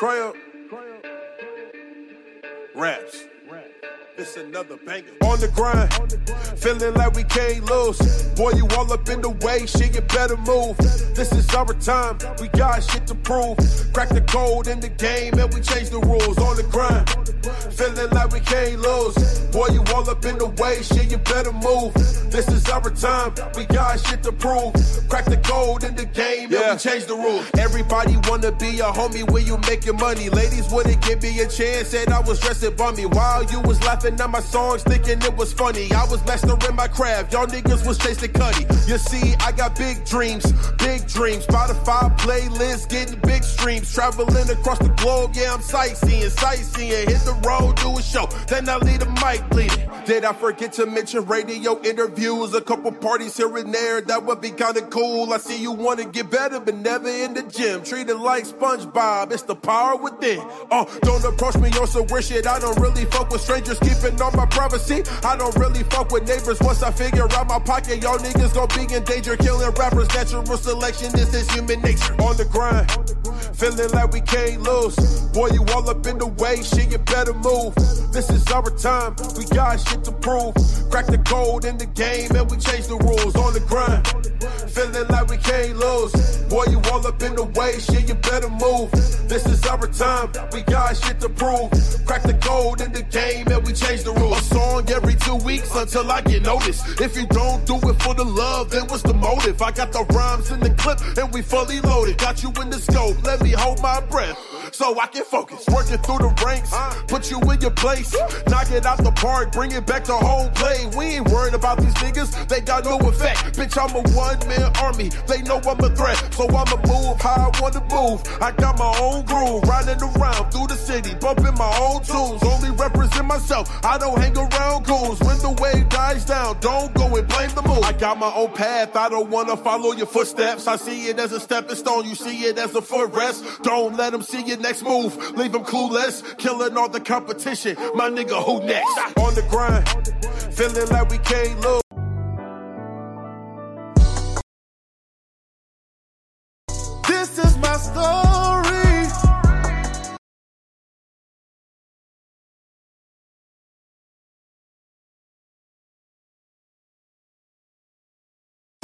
Cry up. Raps. It's another banger. On the grind, feeling like we can't lose. Boy, you all up in the way, shit, you better move. This is our time, we got shit to prove. Crack the code in the game and we change the rules. On the grind, feeling like we can't lose. Boy, you all up in the way, shit, you better move. This is our time, we got shit to prove. Crack the code in the game and we change the rules. Everybody wanna be a homie when you making money. Ladies wouldn't give me a chance, said I was dressing bummy while you was laughing at my songs, thinking it was funny. I was mastering my craft, y'all niggas was chasing Cuddy. You see, I got big dreams, big dreams. Spotify playlist, getting big streams. Traveling across the globe, yeah, I'm sightseeing, sightseeing. Hit the road, do a show, then I leave the mic bleeding. Did I forget to mention radio interviews? A couple parties here and there, that would be kinda cool. I see you wanna get better, but never in the gym. Treated like SpongeBob, it's the power within. Oh, don't approach me on some weird shit. I don't really fuck with strangers, keeping all my privacy. I don't really fuck with neighbors. Once I figure out my pocket, y'all niggas gon' be in danger. Killing rappers, natural selection, this is human nature. On the grind, feeling like we can't lose. Boy, you all up in the way, shit, you better move. This is our time, we got shit to prove. Crack the code in the game and we change the rules on the grind. Feeling like we can't lose. Boy, you all up in the way, shit, you better move. This is our time, we got shit to prove. Crack the code in the game and we change the rules. A song every two weeks until I get noticed. If you don't do it for the love, then what's the motive? I got the rhymes in the clip and we fully loaded. Got you in the scope, let me hold my breath so I can focus. Working through the ranks, put you in your place. Knock it out the park, bring it back to home play. We ain't worried about these niggas, they got no effect. Bitch, I'm a one man army, they know I'm a threat. So I'ma move how I wanna move. I got my own groove, riding around through the city, bumping my own tunes. Only represent myself, I don't hang around goons. When the wave dies down, don't go and blame the moon. I got my own path, I don't wanna follow your footsteps. I see it as a stepping stone, you see it as a footrest. Don't let them see your next move, leave them clueless. Killing all the competition, my nigga, who next? On the grind, feeling like we can't lose. This is my story.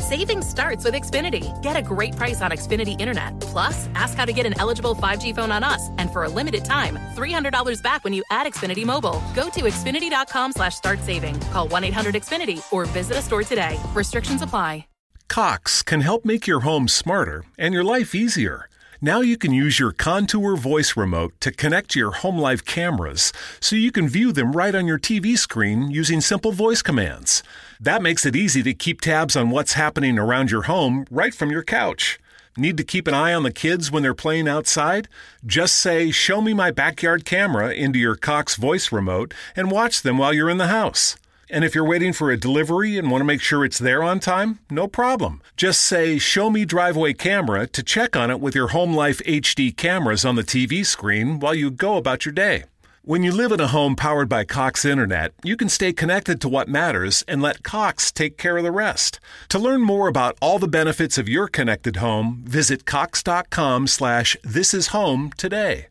Saving starts with Xfinity. Get a great price on Xfinity Internet. Plus, ask how to get an eligible 5G phone on us. And for a limited time, $300 back when you add Xfinity Mobile. Go to Xfinity.com slash start saving. Call 1-800-XFINITY or visit a store today. Restrictions apply. Cox can help make your home smarter and your life easier. Now you can use your Contour voice remote to connect to your home life cameras so you can view them right on your TV screen using simple voice commands. That makes it easy to keep tabs on what's happening around your home right from your couch. Need to keep an eye on the kids when they're playing outside? Just say, Show me my backyard camera into your Cox voice remote and watch them while you're in the house. And if you're waiting for a delivery and want to make sure it's there on time, no problem. Just say, Show me driveway camera to check on it with your Home Life HD cameras on the TV screen while you go about your day. When you live in a home powered by Cox Internet, you can stay connected to what matters and let Cox take care of the rest. To learn more about all the benefits of your connected home, visit cox.com slash this is home today.